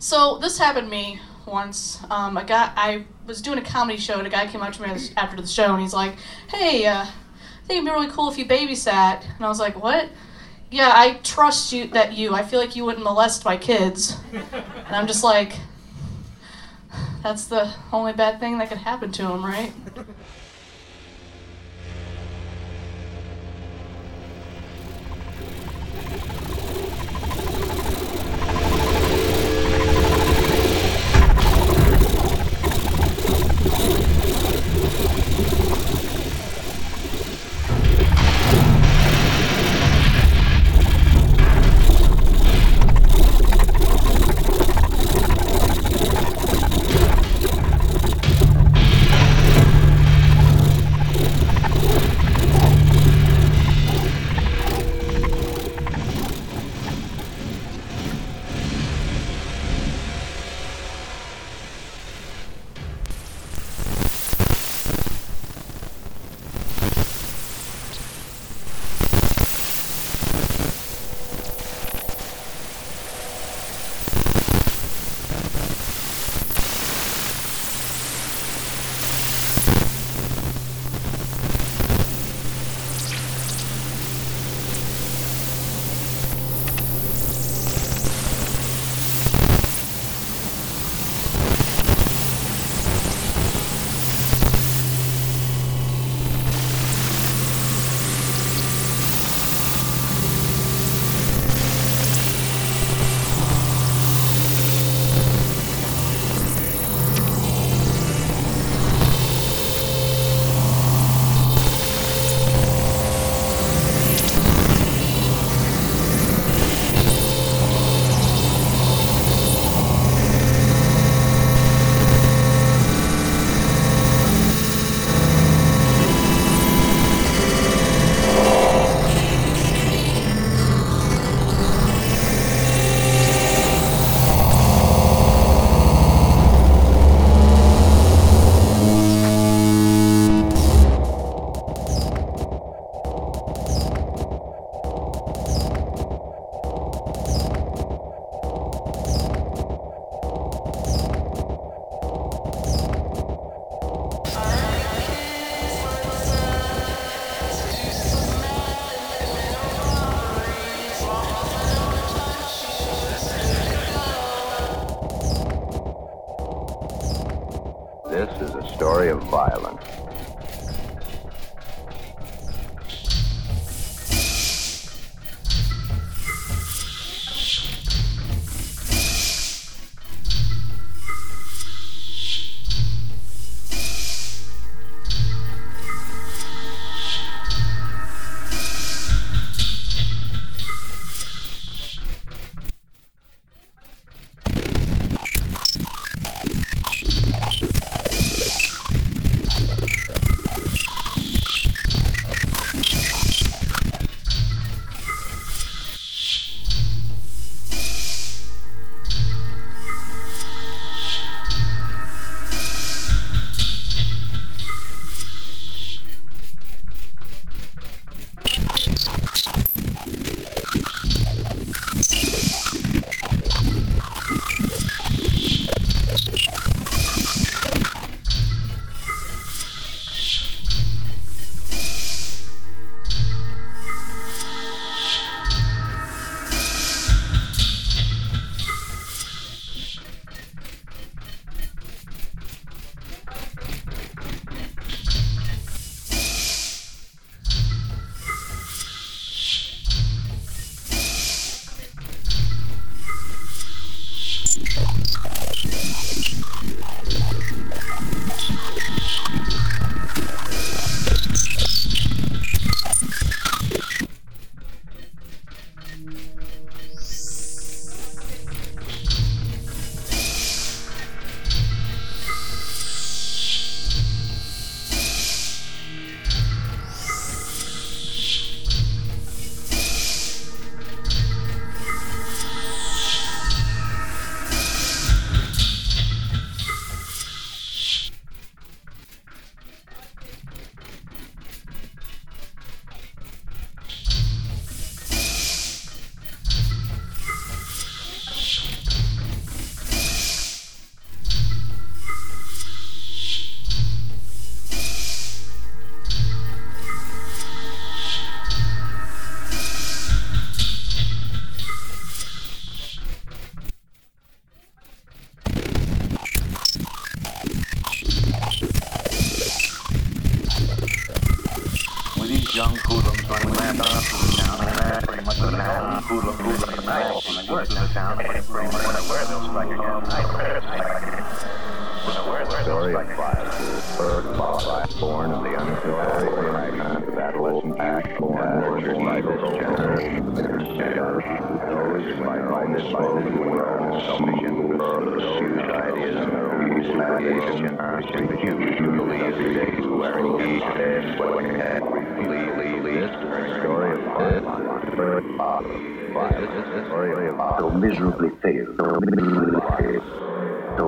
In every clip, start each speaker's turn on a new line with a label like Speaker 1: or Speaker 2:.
Speaker 1: So this happened to me once. Um, a guy, I was doing a comedy show, and a guy came up to me after the show, and he's like, "Hey, uh, I think it'd be really cool if you babysat." And I was like, "What?" Yeah, I trust you that you. I feel like you wouldn't molest my kids. And I'm just like, that's the only bad thing that could happen to him, right?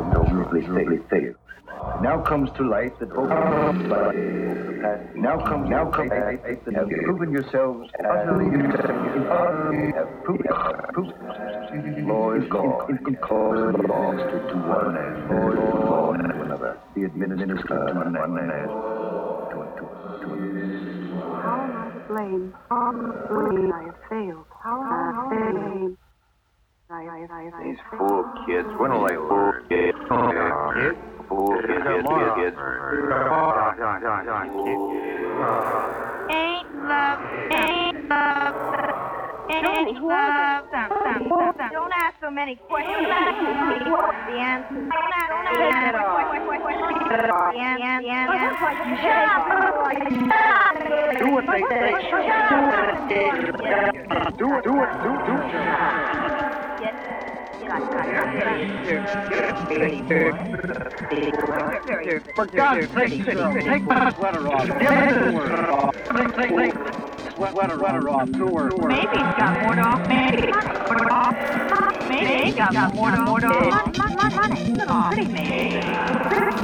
Speaker 2: Miserably failed. Now comes to light that now comes now comes that have proven yourselves utterly have proven proven is law in concord administered to one as is law and another be administered to one as
Speaker 3: How I to blame? How I blame? I have failed. How I blame?
Speaker 4: These fool kids. When will they fool kids? Kids? Fool kids, kids, kids, kids.
Speaker 5: Ain't love, ain't love, ain't love. Don't ask so many questions. The answer. Don't ask the answer. The answer. The answer. Shut up.
Speaker 2: do what they say. Do it, do it, do do. For God's sake, take my sweater off. Get the sweater off. Take, take, take sweater, sweater off. Sewer.
Speaker 5: Maybe he's got more to off. Maybe he's got more to off. Maybe he's got more to more to off. Money, money, Pretty maybe.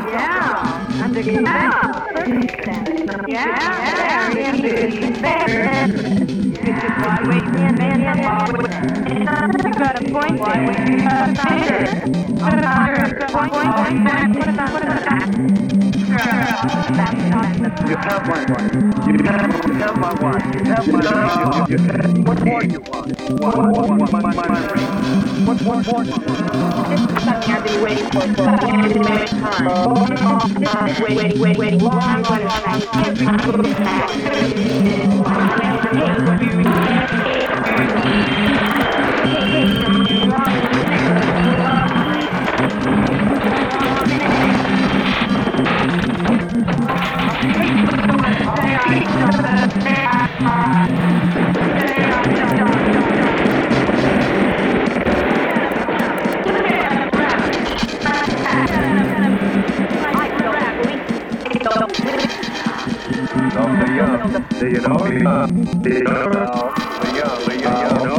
Speaker 5: Yeah. Under yeah. circumstances. Yeah. Yeah. Why wait, man, man, man. You got a point there. What about your point? What about, what about that?
Speaker 2: You have my wife. You have, you have my wife. You have my wife. You, you, you, what more you want? What, what, what, my, more do you want?
Speaker 5: I've been waiting for for a long time. Wait, wait, wait, wait. I'm going to try
Speaker 6: The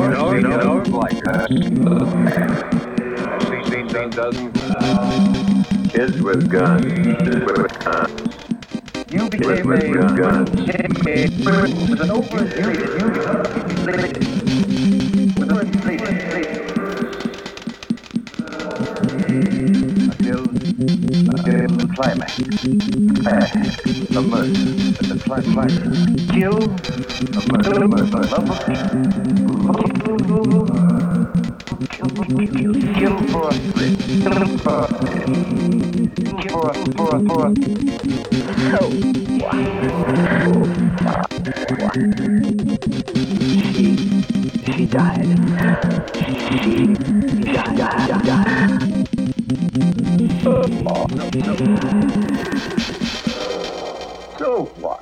Speaker 6: no, no, like that. Kids with guns,
Speaker 2: You became a
Speaker 6: with
Speaker 2: an you overinflated until until the climax. Murder. The climax. So what?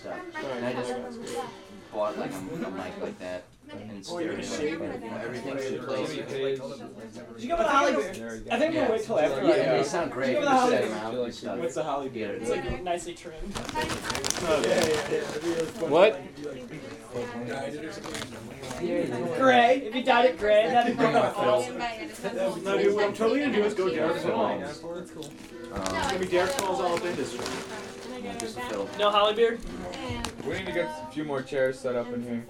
Speaker 7: Gun.
Speaker 8: stuff. And I just bought like a, a mic like that and
Speaker 7: Oh, you're
Speaker 8: stereo.
Speaker 7: gonna shave
Speaker 8: You know, everything's in place.
Speaker 7: Did you go with the Holly Bear?
Speaker 9: There you go.
Speaker 7: I think we'll wait till after.
Speaker 8: Yeah,
Speaker 7: I,
Speaker 8: and they sound great.
Speaker 7: Give
Speaker 8: You
Speaker 7: it a
Speaker 8: just set
Speaker 7: Holly
Speaker 8: them out
Speaker 9: Bear.
Speaker 8: stuff.
Speaker 7: What's the Holly Bear?
Speaker 8: it's
Speaker 7: It's
Speaker 8: like
Speaker 7: like nicely trimmed.
Speaker 9: Oh, what?
Speaker 7: Gray. If you dyed it gray, that'd be awesome.
Speaker 10: No, dude, what I'm totally gonna do is go Derek Falls. It's gonna be Derek Falls all up industry.
Speaker 8: just to fill.
Speaker 7: No Holly Beer?
Speaker 9: We need to get a few more chairs set up in here.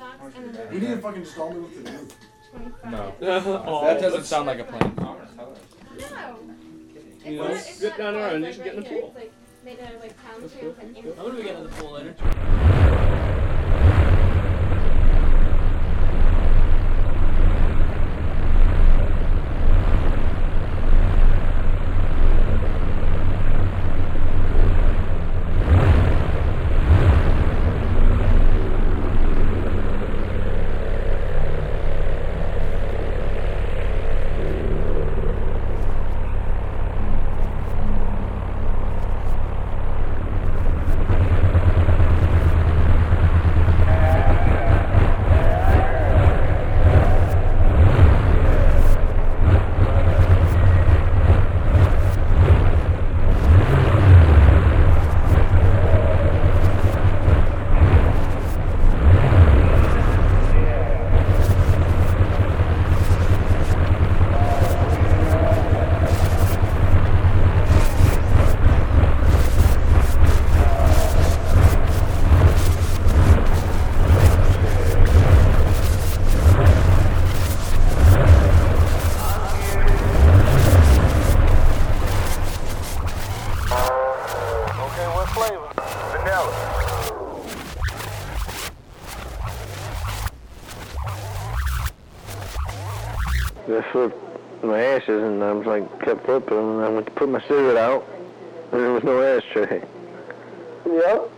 Speaker 10: We need to fucking just all move to the roof.
Speaker 9: No.
Speaker 7: Oh,
Speaker 9: that doesn't sound like a plan. No.
Speaker 7: You know,
Speaker 10: Get down there and you should get in the pool.
Speaker 7: I'm gonna be in the pool later.
Speaker 4: Okay, what flavor? Vanilla.
Speaker 11: I flipped my was like, kept flipping and I went to put my cigarette out and there was no ashtray. Yep.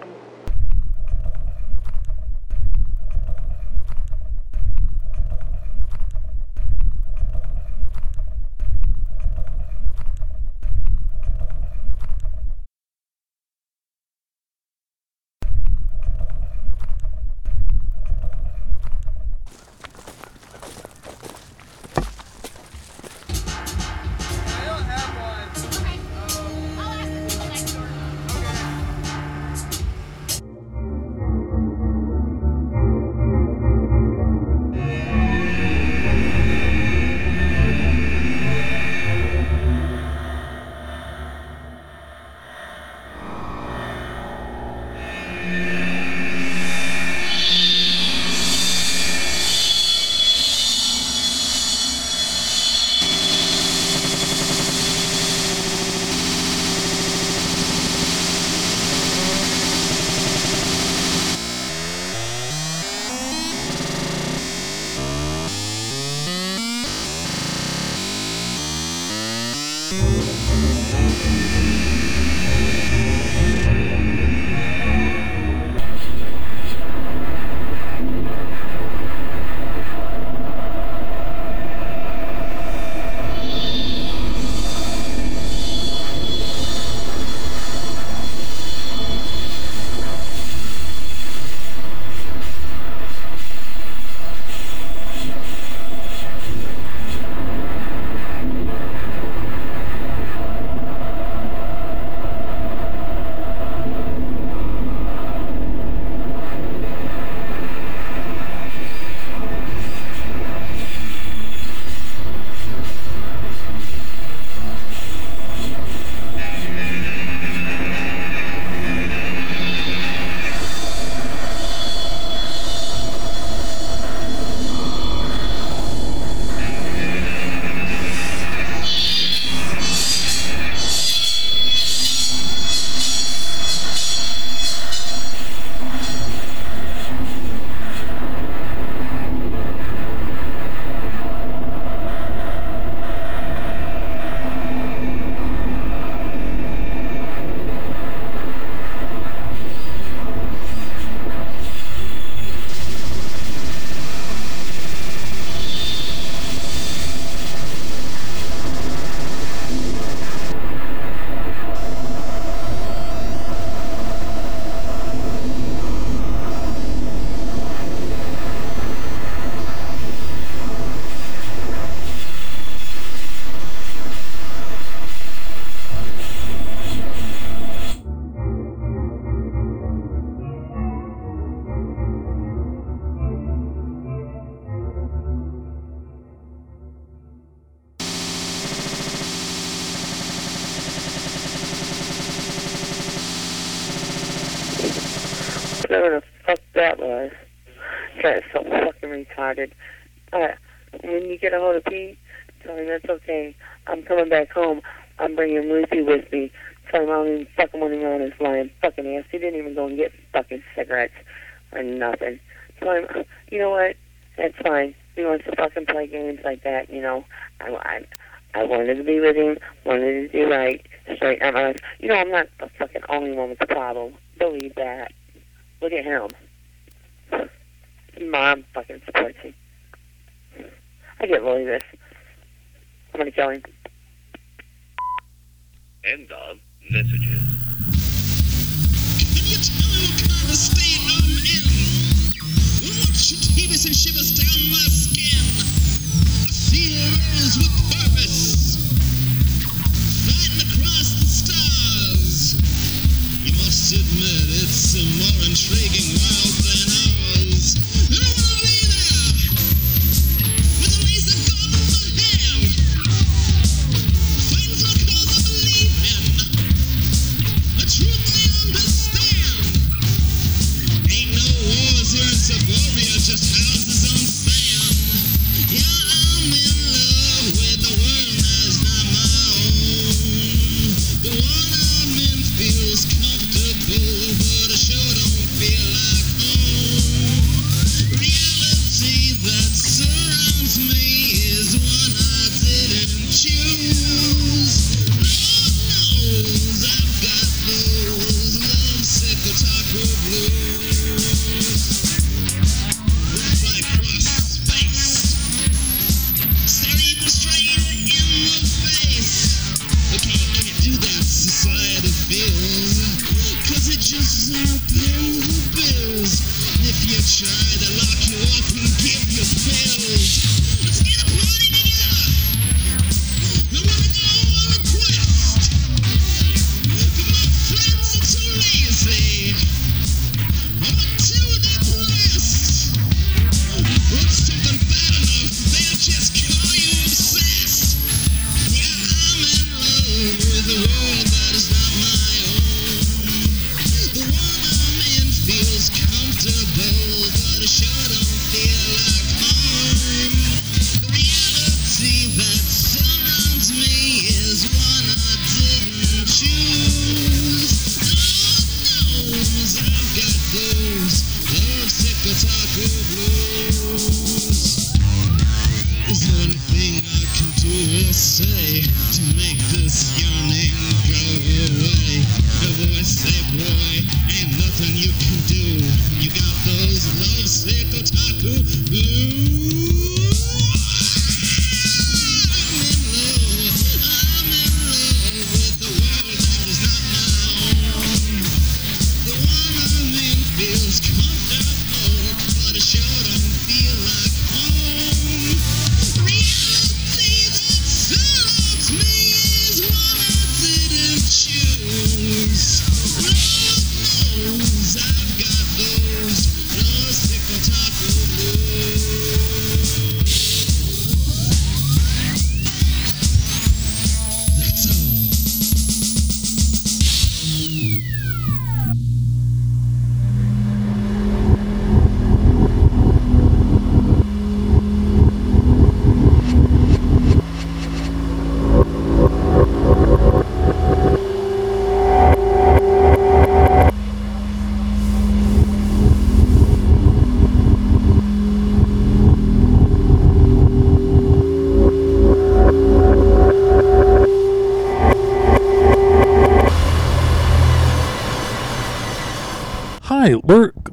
Speaker 12: Retarded. Uh, when you get a hold of Pete, tell him that's okay. I'm coming back home. I'm bringing Lucy with me. Him I don't fucking want him on his lying fucking ass. He didn't even go and get fucking cigarettes or nothing. Tell him, you know what? That's fine. He wants to fucking play games like that, you know. I, I, I wanted to be with him, wanted to do right, straight out my life. You know, I'm not the fucking only one with the problem. Believe that. Look at him. Mom fucking supports him. I can't believe this. I'm uh, gonna kill him.
Speaker 13: End all messages. Can you tell me what kind of messages.
Speaker 14: Shivers and shivers down my skin. I see a rose with purpose, fighting across the stars. You must admit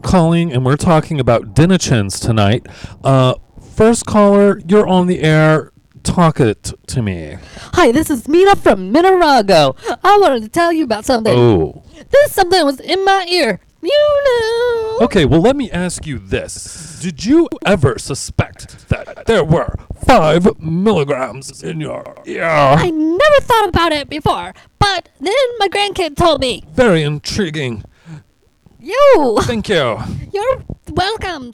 Speaker 15: calling and we're talking about Dinichins tonight. Uh, first caller, you're on the air. Talk it to me.
Speaker 16: Hi, this is Mina from Minarago. I wanted to tell you about something.
Speaker 15: Oh.
Speaker 16: This something was in my ear. You know.
Speaker 15: Okay, well, let me ask you this. Did you ever suspect that there were five milligrams in your ear?
Speaker 16: I never thought about it before, but then my grandkid told me.
Speaker 15: Very intriguing.
Speaker 16: You.
Speaker 15: Thank you.
Speaker 16: You're welcome.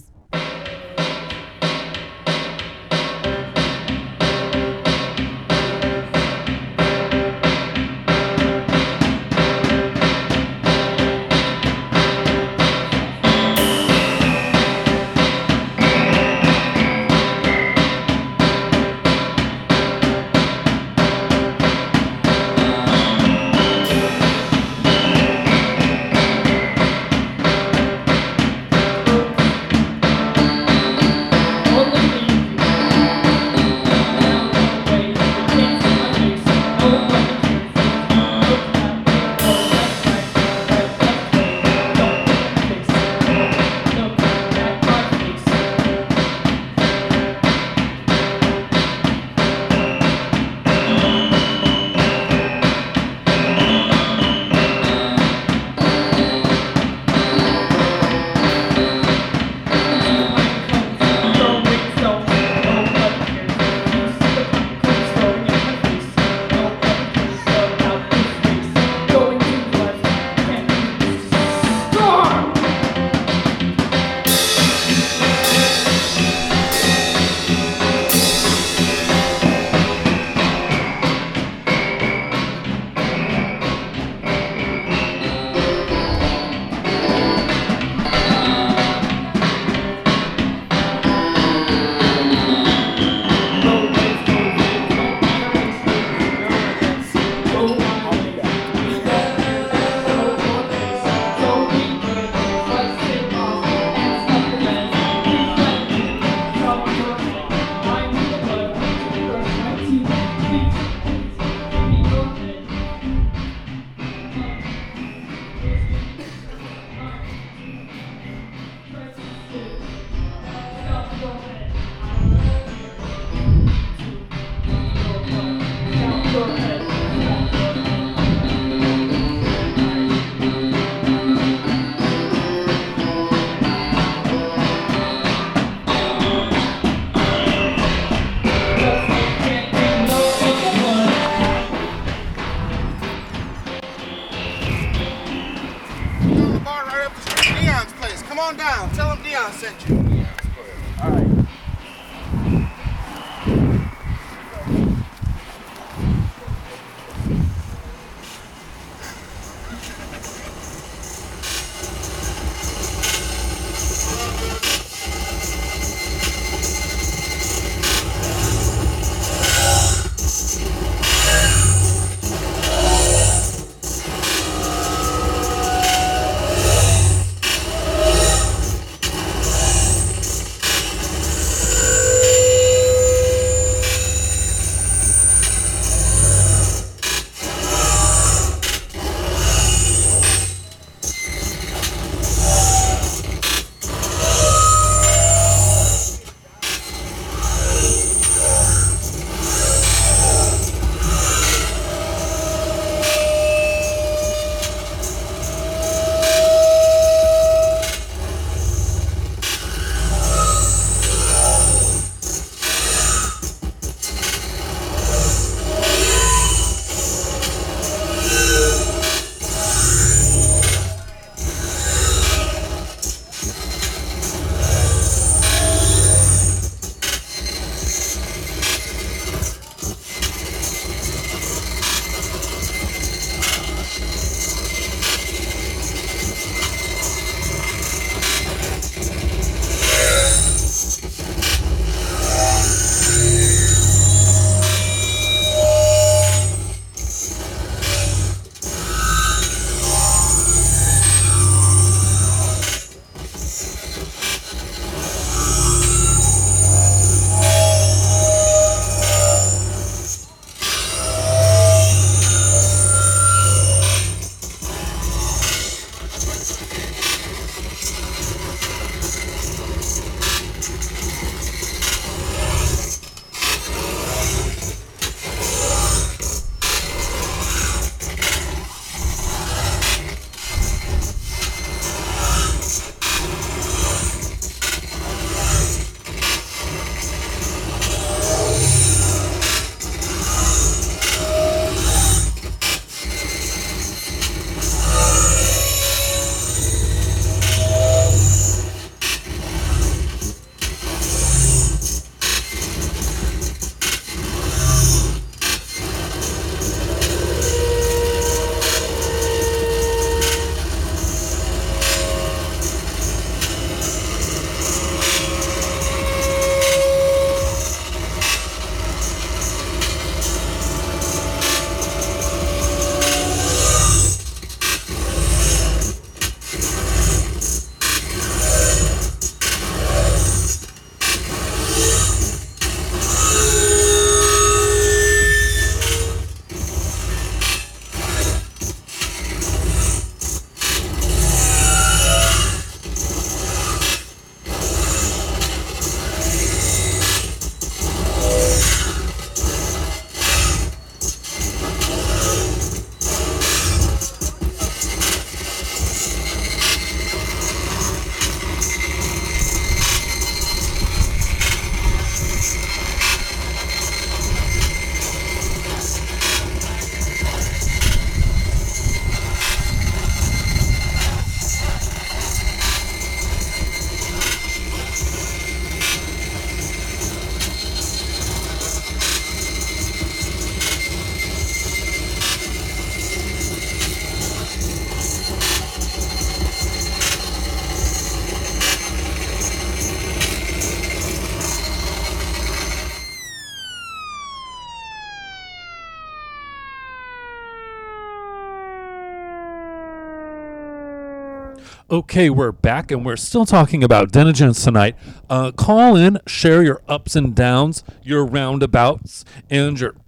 Speaker 15: Okay, we're back and we're still talking about Denigens tonight. Uh, call in, share your ups and downs, your roundabouts, and your.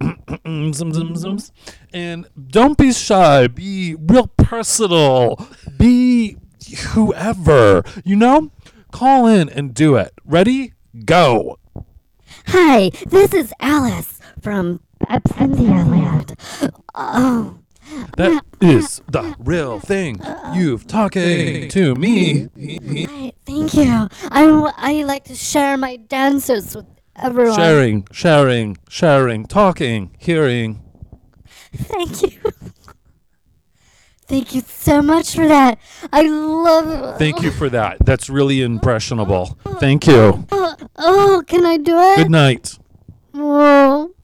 Speaker 15: And don't be shy. Be real personal. Be whoever. You know? Call in and do it. Ready? Go.
Speaker 17: Hi, this is Alice from Absentia Land. Oh,
Speaker 15: That is the real thing. You've talking to me.
Speaker 17: hi, thank you. I, I like to share my dances with everyone.
Speaker 15: Sharing, sharing, sharing, talking, hearing.
Speaker 17: Thank you. Thank you so much for that. I love it.
Speaker 15: Thank you for that. That's really impressionable. Thank you.
Speaker 17: Oh, oh, can I do it?
Speaker 15: Good night.
Speaker 17: Oh.